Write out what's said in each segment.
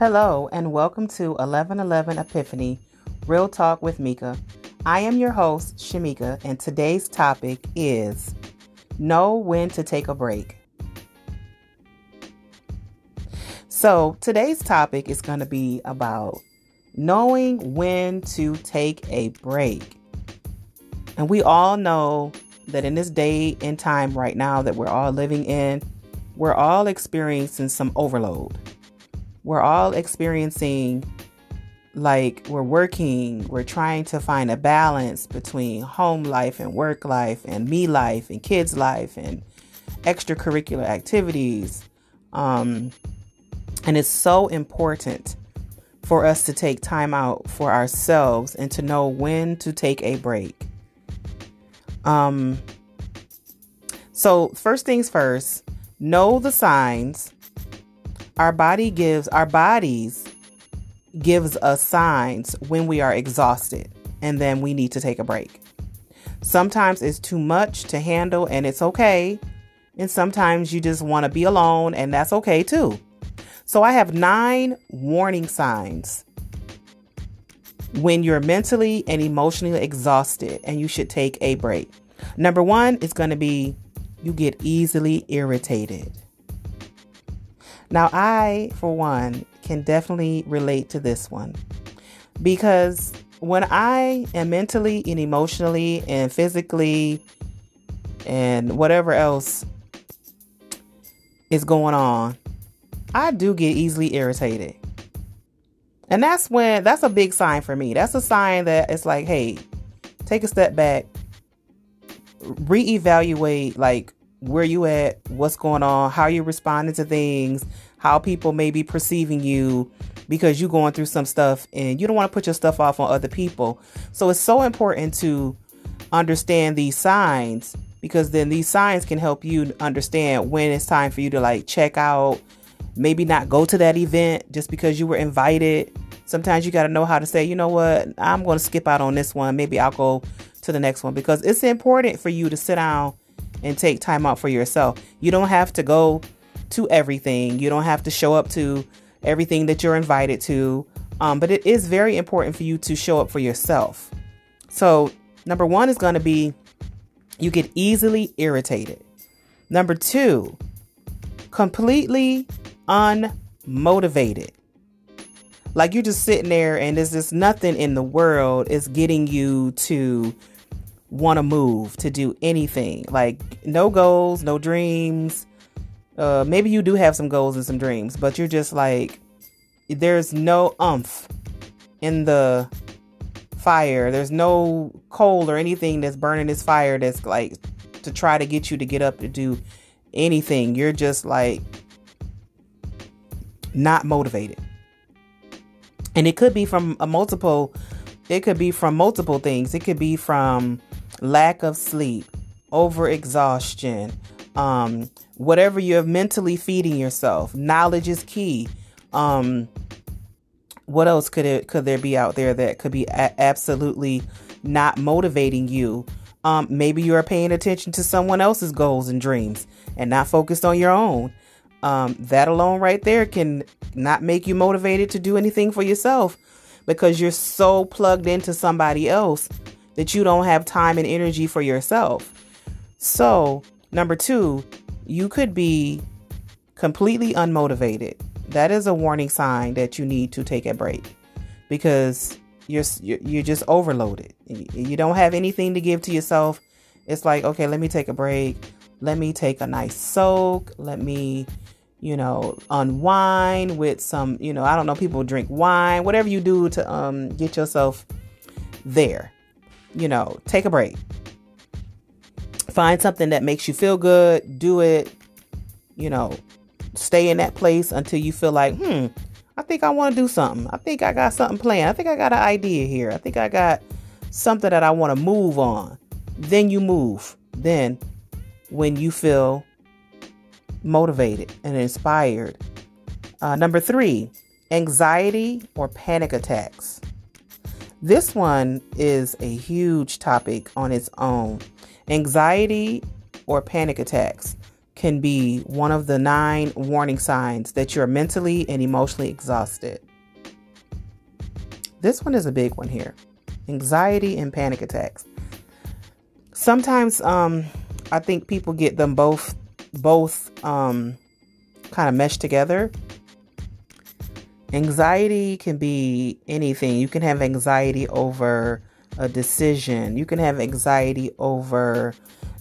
Hello, and welcome to 1111 Epiphany Real Talk with Mika. I am your host, Shamieka, and today's topic is Know When to Take a Break. So, today's topic is going to be about knowing when to take a break. And we all know that in this day and time right now that we're all living in, we're all experiencing some overload. We're all experiencing like we're working, we're trying to find a balance between home life and work life and me life and kids life and extracurricular activities. Um, and it's so important for us to take time out for ourselves and to know when to take a break. Um, so, first things first, know the signs. Our body gives our bodies gives us signs when we are exhausted and then we need to take a break. Sometimes it's too much to handle and it's okay. And sometimes you just want to be alone and that's okay too. So I have nine warning signs when you're mentally and emotionally exhausted and you should take a break. Number one is going to be you get easily irritated. Now, I, for one, can definitely relate to this one because when I am mentally and emotionally and physically and whatever else is going on, I do get easily irritated. And that's when that's a big sign for me. That's a sign that it's like, hey, take a step back, reevaluate like where you at, what's going on, how you're responding to things, how people may be perceiving you because you're going through some stuff and you don't want to put your stuff off on other people. So it's so important to understand these signs because then these signs can help you understand when it's time for you to like check out, maybe not go to that event just because you were invited. Sometimes you got to know how to say, you know what, I'm going to skip out on this one. Maybe I'll go to the next one because it's important for you to sit down and take time out for yourself. You don't have to go to everything. You don't have to show up to everything that you're invited to. Um, but it is very important for you to show up for yourself. So, number one is going to be you get easily irritated. Number two, completely unmotivated. Like you're just sitting there and there's just nothing in the world is getting you to want to move, to do anything. Like no goals, no dreams, uh, maybe you do have some goals and some dreams, but you're just like, there's no umph in the fire. There's no coal or anything that's burning this fire that's like to try to get you to get up to do anything. You're just like not motivated. And it could be from a multiple it could be from multiple things. It could be from lack of sleep, overexhaustion, um, whatever you're mentally feeding yourself. Knowledge is key. Um, what else could it could there be out there that could be a- absolutely not motivating you? Um, maybe you are paying attention to someone else's goals and dreams and not focused on your own. Um, that alone right there can not make you motivated to do anything for yourself because you're so plugged into somebody else that you don't have time and energy for yourself. So Number two, you could be completely unmotivated. That is a warning sign that you need to take a break because you're you're just overloaded. You don't have anything to give to yourself. It's like, okay, let me take a break. Let me take a nice soak. Let me, you know, unwind with some, you know, I don't know, people drink wine, whatever you do to um get yourself there. You know, take a break. Find something that makes you feel good, do it, you know, stay in that place until you feel like, hmm, I think I want to do something. I think I got something planned. I think I got an idea here. I think I got something that I want to move on. Then you move. Then, when you feel motivated and inspired. Uh, number three, anxiety or panic attacks. This one is a huge topic on its own. Anxiety or panic attacks can be one of the nine warning signs that you're mentally and emotionally exhausted. This one is a big one here anxiety and panic attacks. Sometimes um, I think people get them both both um, kind of meshed together. Anxiety can be anything. You can have anxiety over a decision. You can have anxiety over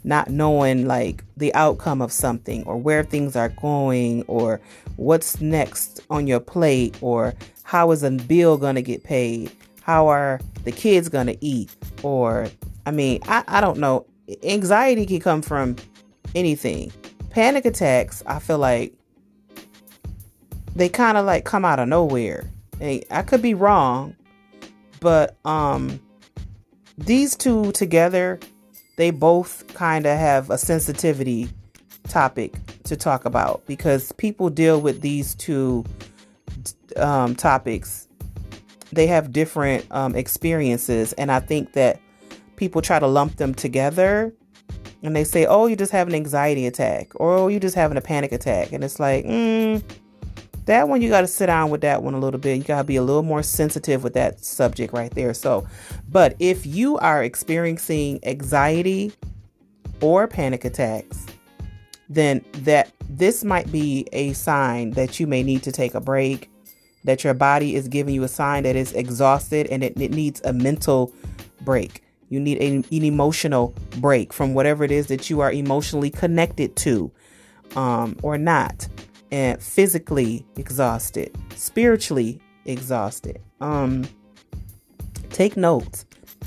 not knowing like the outcome of something or where things are going or what's next on your plate or how is a bill going to get paid? How are the kids going to eat? Or, I mean, I, I don't know. Anxiety can come from anything. Panic attacks, I feel like they kind of like come out of nowhere. Hey, I could be wrong, but um these two together, they both kind of have a sensitivity topic to talk about because people deal with these two um, topics. They have different um, experiences, and I think that people try to lump them together and they say, "Oh, you just have an anxiety attack," or "Oh, you just having a panic attack," and it's like, mm, that one you got to sit down with that one a little bit. You got to be a little more sensitive with that subject right there. So, but if you are experiencing anxiety or panic attacks, then that this might be a sign that you may need to take a break, that your body is giving you a sign that it's exhausted and it, it needs a mental break. You need a, an emotional break from whatever it is that you are emotionally connected to um, or not and physically exhausted, spiritually exhausted. Um, take notes.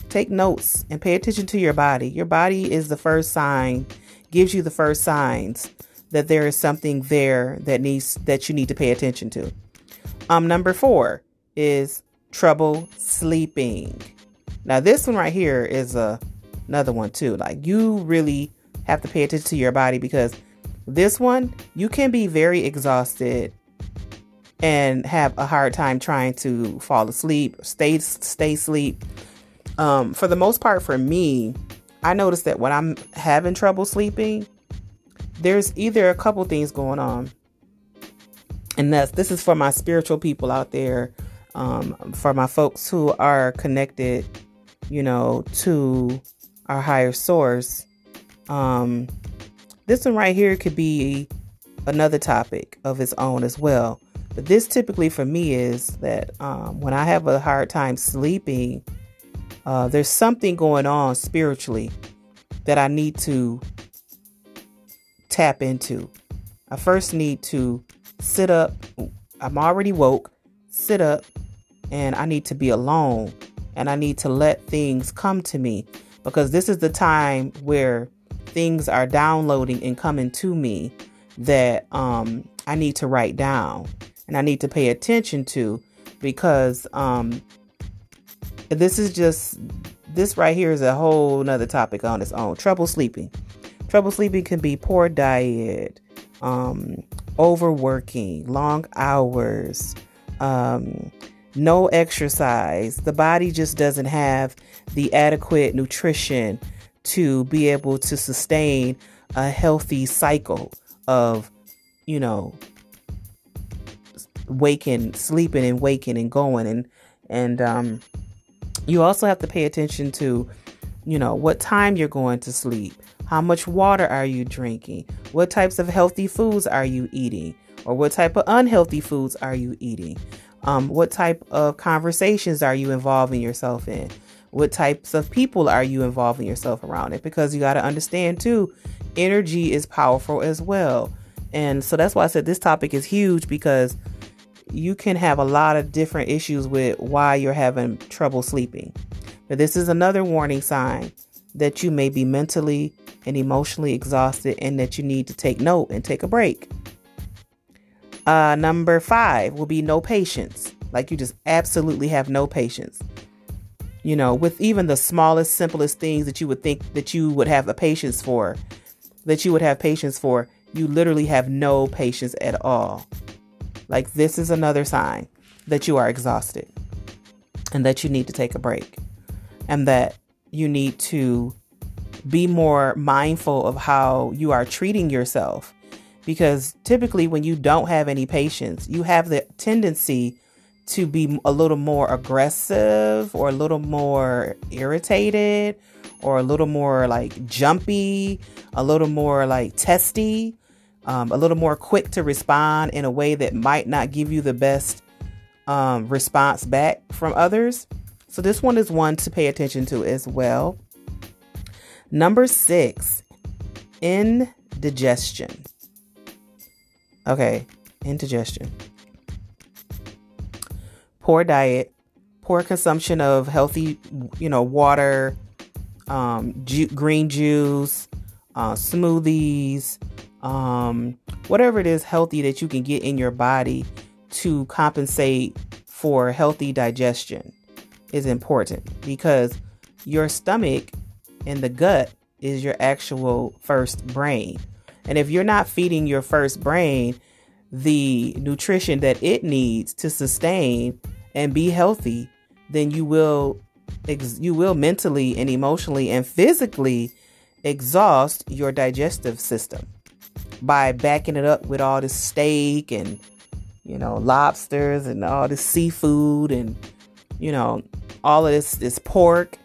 Take notes and pay attention to your body. Your body is the first sign, gives you the first signs that there is something there that needs that you need to pay attention to. Um, number four is trouble sleeping. Now this one right here is a another one too. Like you really have to pay attention to your body because this one, you can be very exhausted and have a hard time trying to fall asleep, stay stay asleep. Um, for the most part, for me, I notice that when I'm having trouble sleeping, there's either a couple things going on, and that's this is for my spiritual people out there, um, for my folks who are connected, you know, to our higher source. Um, this one right here could be another topic of its own as well. But this typically for me is that um, when I have a hard time sleeping, uh, there's something going on spiritually that I need to tap into. I first need to sit up. I'm already woke, sit up, and I need to be alone and I need to let things come to me because this is the time where things are downloading and coming to me that um, I need to write down and I need to pay attention to because um, this is just this right here is a whole nother topic on its own. Trouble sleeping. Trouble sleeping can be poor diet, um, overworking, long hours, um, no exercise. The body just doesn't have the adequate nutrition to be able to sustain a healthy cycle of, you know, waking, sleeping and waking and going and and um you also have to pay attention to, you know, what time you're going to sleep. How much water are you drinking? What types of healthy foods are you eating? Or what type of unhealthy foods are you eating? Um, what type of conversations are you involving yourself in? What types of people are you involving yourself around it? Because you got to understand too, energy is powerful as well. And so that's why I said this topic is huge because you can have a lot of different issues with why you're having trouble sleeping. But this is another warning sign that you may be mentally and emotionally exhausted and that you need to take note and take a break. Uh, number five will be no patience. Like you just absolutely have no patience you know, with even the smallest, simplest things that you would think that you would have a patience for, that you would have patience for, you literally have no patience at all. Like, this is another sign that you are exhausted and that you need to take a break and that you need to be more mindful of how you are treating yourself because typically when you don't have any patience, you have the tendency to be a little more aggressive or a little more irritated or a little more like jumpy, a little more like testy, um, a little more quick to respond in a way that might not give you the best um, response back from others. So, this one is one to pay attention to as well. Number six, indigestion. Okay, indigestion. Poor diet, poor consumption of healthy, you know, water, um, ju- green juice, uh, smoothies, um, whatever it is healthy that you can get in your body to compensate for healthy digestion is important because your stomach and the gut is your actual first brain. And if you're not feeding your first brain the nutrition that it needs to sustain and be healthy, then you will you will mentally and emotionally and physically exhaust your digestive system by backing it up with all this steak and you know lobsters and all this seafood and you know all of this this pork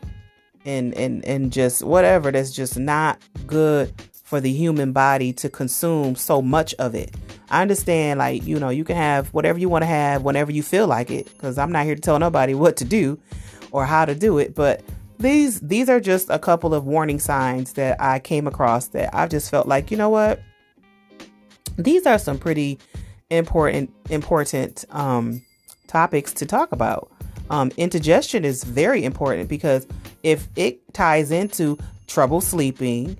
and and and just whatever that's just not good for the human body to consume so much of it. I understand like, you know, you can have whatever you want to have whenever you feel like it cuz I'm not here to tell nobody what to do or how to do it, but these these are just a couple of warning signs that I came across that I just felt like, you know what? These are some pretty important important um topics to talk about. Um, indigestion is very important because if it ties into trouble sleeping,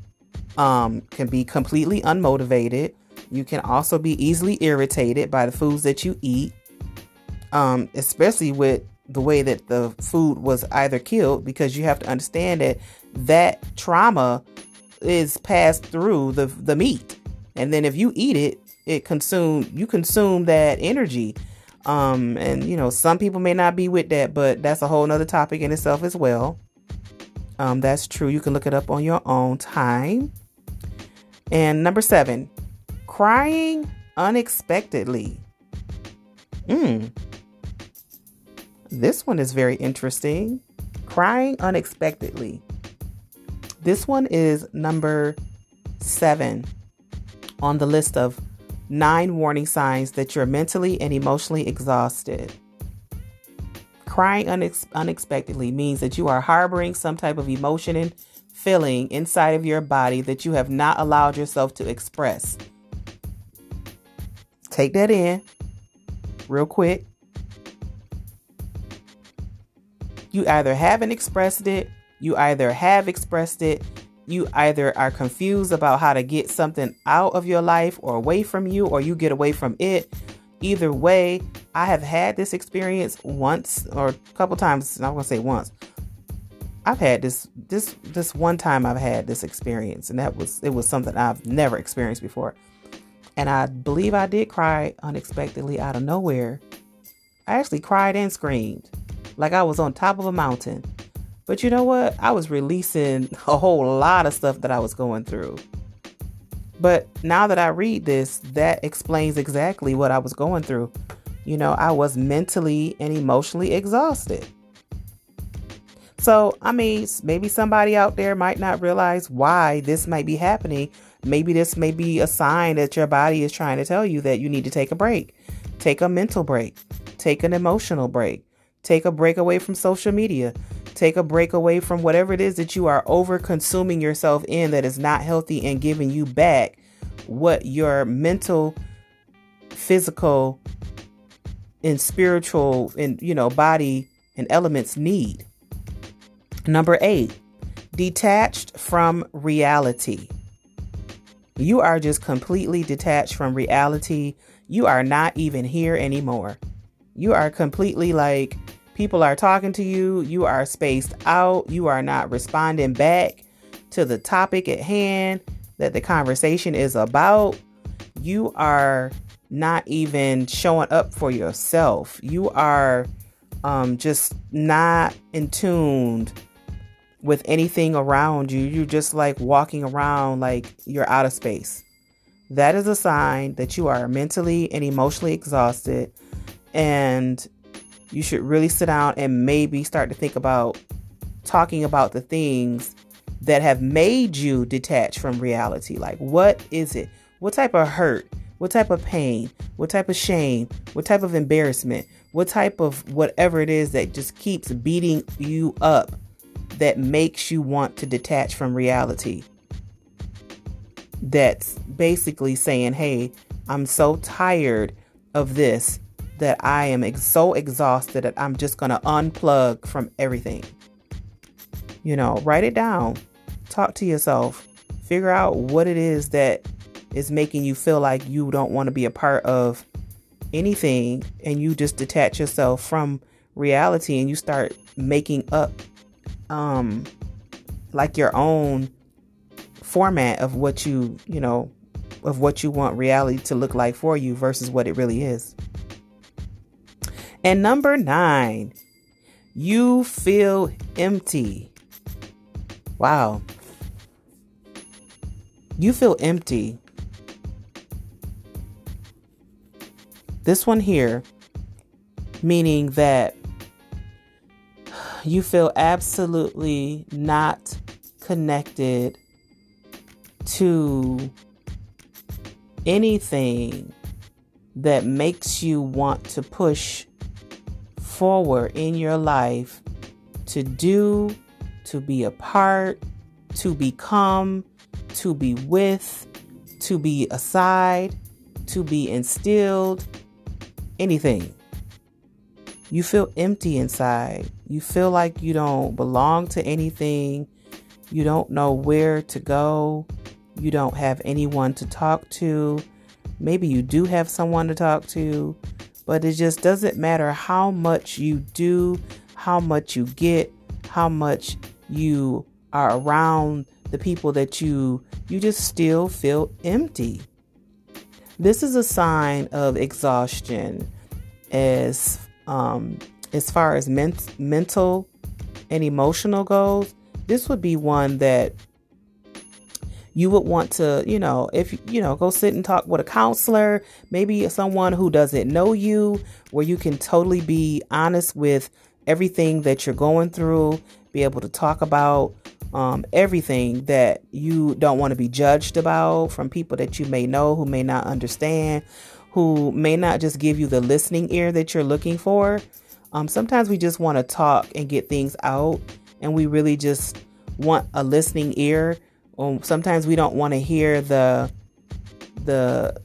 um, can be completely unmotivated. You can also be easily irritated by the foods that you eat, um, especially with the way that the food was either killed, because you have to understand that that trauma is passed through the the meat, and then if you eat it, it consume you consume that energy um, and you know, some people may not be with that, but that's a whole nother topic in itself as well. Um, that's true. You can look it up on your own time. And number seven, crying unexpectedly. Mm. This one is very interesting. Crying unexpectedly. This one is number seven on the list of nine warning signs that you're mentally and emotionally exhausted. Crying unex- unexpectedly means that you are harboring some type of emotion and feeling inside of your body that you have not allowed yourself to express. Take that in real quick. You either haven't expressed it, you either have expressed it, you either are confused about how to get something out of your life or away from you, or you get away from it. Either way, I have had this experience once or a couple times. I'm gonna say once. I've had this this this one time I've had this experience, and that was it was something I've never experienced before. And I believe I did cry unexpectedly out of nowhere. I actually cried and screamed like I was on top of a mountain. But you know what? I was releasing a whole lot of stuff that I was going through. But now that I read this, that explains exactly what I was going through. You know, I was mentally and emotionally exhausted. So, I mean, maybe somebody out there might not realize why this might be happening. Maybe this may be a sign that your body is trying to tell you that you need to take a break. Take a mental break. Take an emotional break. Take a break away from social media. Take a break away from whatever it is that you are over consuming yourself in that is not healthy and giving you back what your mental, physical, and spiritual and you know body and elements need. Number 8, detached from reality. You are just completely detached from reality. You are not even here anymore. You are completely like People are talking to you, you are spaced out, you are not responding back to the topic at hand that the conversation is about. You are not even showing up for yourself. You are um, just not in tune with anything around you. You're just like walking around like you're out of space. that is a sign that you are mentally and emotionally exhausted and you should really sit down and maybe start to think about talking about the things that have made you detach from reality. Like, what is it? What type of hurt? What type of pain? What type of shame? What type of embarrassment? What type of whatever it is that just keeps beating you up that makes you want to detach from reality? That's basically saying, hey, I'm so tired of this that I am ex- so exhausted that I'm just going to unplug from everything. You know, write it down, talk to yourself, figure out what it is that is making you feel like you don't want to be a part of anything and you just detach yourself from reality and you start making up um like your own format of what you, you know, of what you want reality to look like for you versus what it really is. And number nine, you feel empty. Wow. You feel empty. This one here, meaning that you feel absolutely not connected to anything that makes you want to push forward in your life to do, to be a part, to become, to be with, to be aside, to be instilled, anything. You feel empty inside. You feel like you don't belong to anything. You don't know where to go. You don't have anyone to talk to. Maybe you do have someone to talk to, but it just doesn't matter how much you do, how much you get, how much you are around the people that you you just still feel empty. This is a sign of exhaustion as um, as far as men- mental and emotional goes. This would be one that you would want to, you know, if you know, go sit and talk with a counselor, maybe someone who doesn't know you, where you can totally be honest with everything that you're going through, be able to talk about um, everything that you don't want to be judged about from people that you may know who may not understand, who may not just give you the listening ear that you're looking for. Um, sometimes we just want to talk and get things out, and we really just want a listening ear. Um, sometimes we don't want to hear the the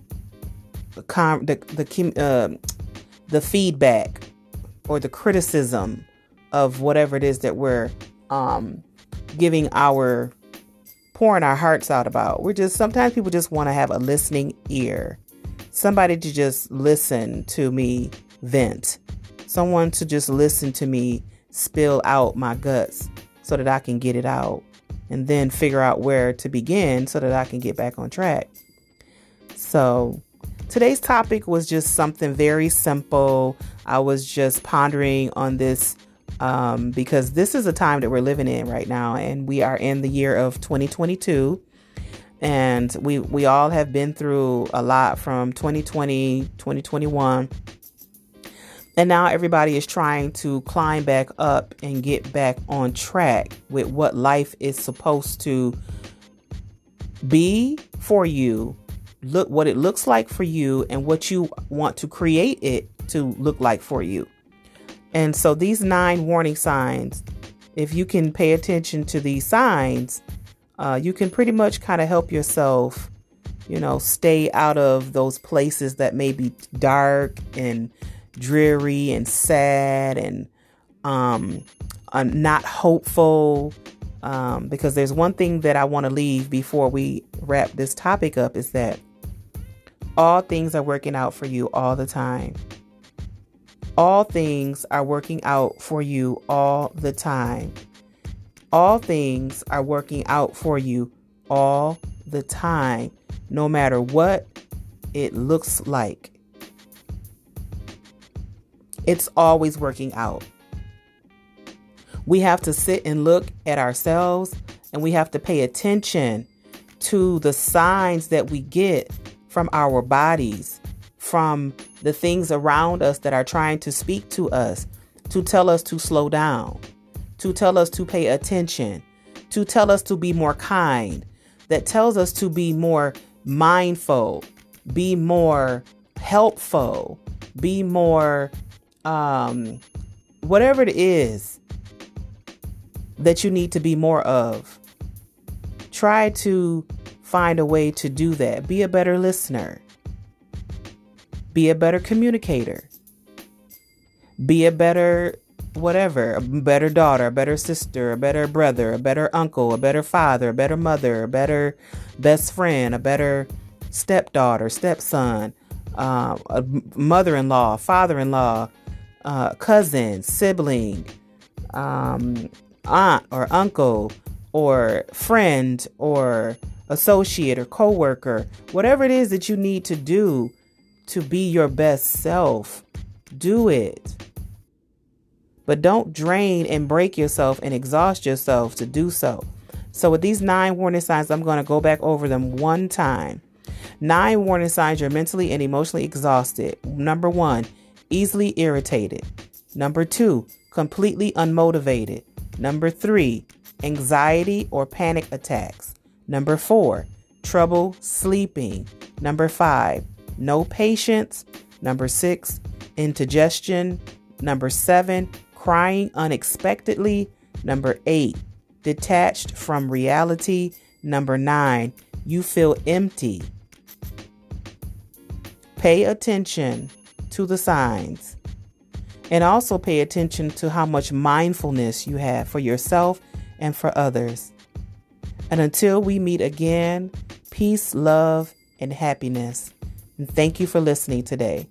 the the uh, the feedback or the criticism of whatever it is that we're um, giving our pouring our hearts out about. We're just sometimes people just want to have a listening ear, somebody to just listen to me vent, someone to just listen to me spill out my guts so that I can get it out and then figure out where to begin so that I can get back on track. So, today's topic was just something very simple. I was just pondering on this um, because this is a time that we're living in right now, and we are in the year of 2022. And we we all have been through a lot from 2020, 2021 and now everybody is trying to climb back up and get back on track with what life is supposed to be for you. Look what it looks like for you and what you want to create it to look like for you. And so these nine warning signs, if you can pay attention to these signs, uh, you can pretty much kind of help yourself, you know, stay out of those places that may be dark and dreary and sad and um, uh, not hopeful. Um, because there's one thing that I want to leave before we wrap this topic up is that all things are working out for you all the time. All things are working out for you all the time. All things are working out for you all the time, no matter what it looks like. It's always working out. We have to sit and look at ourselves and we have to pay attention to the signs that we get from our bodies, from the things around us that are trying to speak to us, to tell us to slow down, to tell us to pay attention, to tell us to be more kind, that tells us to be more mindful, be more helpful, be more um, whatever it is that you need to be more of. Try to find a way to do that. Be a better listener. Be a better communicator. Be a better whatever, a better daughter, a better sister, a better brother, a better uncle, a better father, a better mother, a better best friend, a better stepdaughter, stepson, uh, a mother-in-law, father-in-law, uh, cousin, sibling, um, aunt or uncle, or friend, or associate or coworker, whatever it is that you need to do to be your best self, do it. But don't drain and break yourself and exhaust yourself to do so. So, with these nine warning signs, I'm going to go back over them one time. Nine warning signs you're mentally and emotionally exhausted. Number one, easily irritated. Number two, completely unmotivated. Number three, anxiety or panic attacks. Number four, trouble sleeping. Number five, no patience. Number six, indigestion. Number seven, crying unexpectedly. Number eight, detached from reality. Number nine, you feel empty. Pay attention to the signs and also pay attention to how much mindfulness you have for yourself and for others. And until we meet again, peace, love, and happiness. And thank you for listening today.